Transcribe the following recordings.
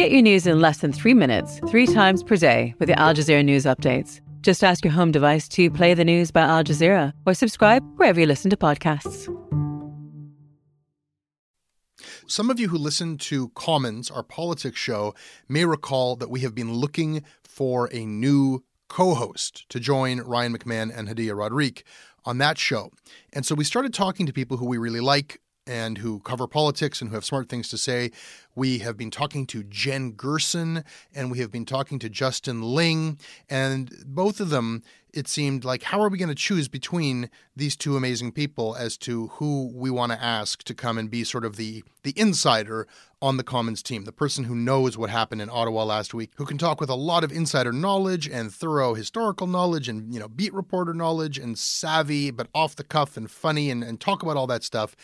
Get your news in less than three minutes, three times per day with the Al Jazeera News Updates. Just ask your home device to play the news by Al Jazeera or subscribe wherever you listen to podcasts. Some of you who listen to Commons, our politics show, may recall that we have been looking for a new co host to join Ryan McMahon and Hadiya Roderique on that show. And so we started talking to people who we really like and who cover politics and who have smart things to say. We have been talking to Jen Gerson and we have been talking to Justin Ling. And both of them, it seemed like, how are we going to choose between these two amazing people as to who we want to ask to come and be sort of the, the insider on the Commons team, the person who knows what happened in Ottawa last week, who can talk with a lot of insider knowledge and thorough historical knowledge and, you know, beat reporter knowledge and savvy, but off the cuff and funny and, and talk about all that stuff.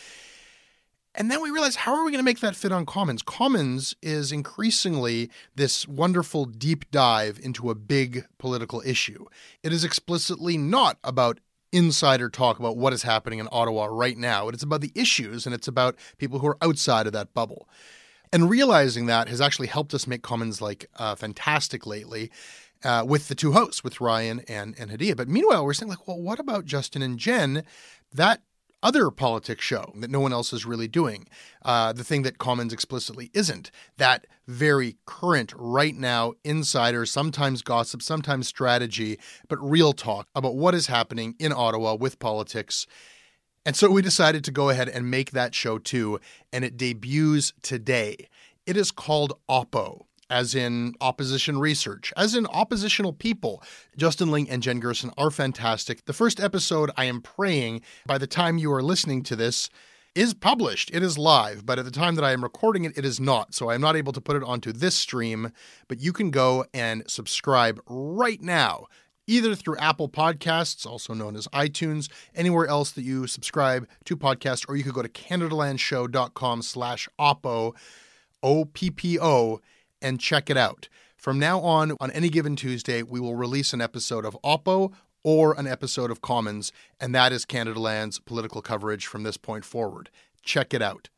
And then we realized, how are we going to make that fit on Commons? Commons is increasingly this wonderful deep dive into a big political issue. It is explicitly not about insider talk about what is happening in Ottawa right now. It is about the issues and it's about people who are outside of that bubble. And realizing that has actually helped us make Commons like uh, fantastic lately. Uh, with the two hosts, with Ryan and, and Hadiya. But meanwhile, we're saying, like, well, what about Justin and Jen? That other politics show that no one else is really doing. Uh, the thing that Commons explicitly isn't. That very current, right now, insider, sometimes gossip, sometimes strategy, but real talk about what is happening in Ottawa with politics. And so we decided to go ahead and make that show too, and it debuts today. It is called Oppo as in opposition research, as in oppositional people. Justin Ling and Jen Gerson are fantastic. The first episode, I am praying, by the time you are listening to this, is published. It is live, but at the time that I am recording it, it is not. So I'm not able to put it onto this stream, but you can go and subscribe right now. Either through Apple Podcasts, also known as iTunes, anywhere else that you subscribe to podcasts, or you could go to CanadaLandShow.com slash OPPO, O-P-P-O, and check it out. From now on, on any given Tuesday, we will release an episode of Oppo or an episode of Commons, and that is Canadaland's political coverage from this point forward. Check it out.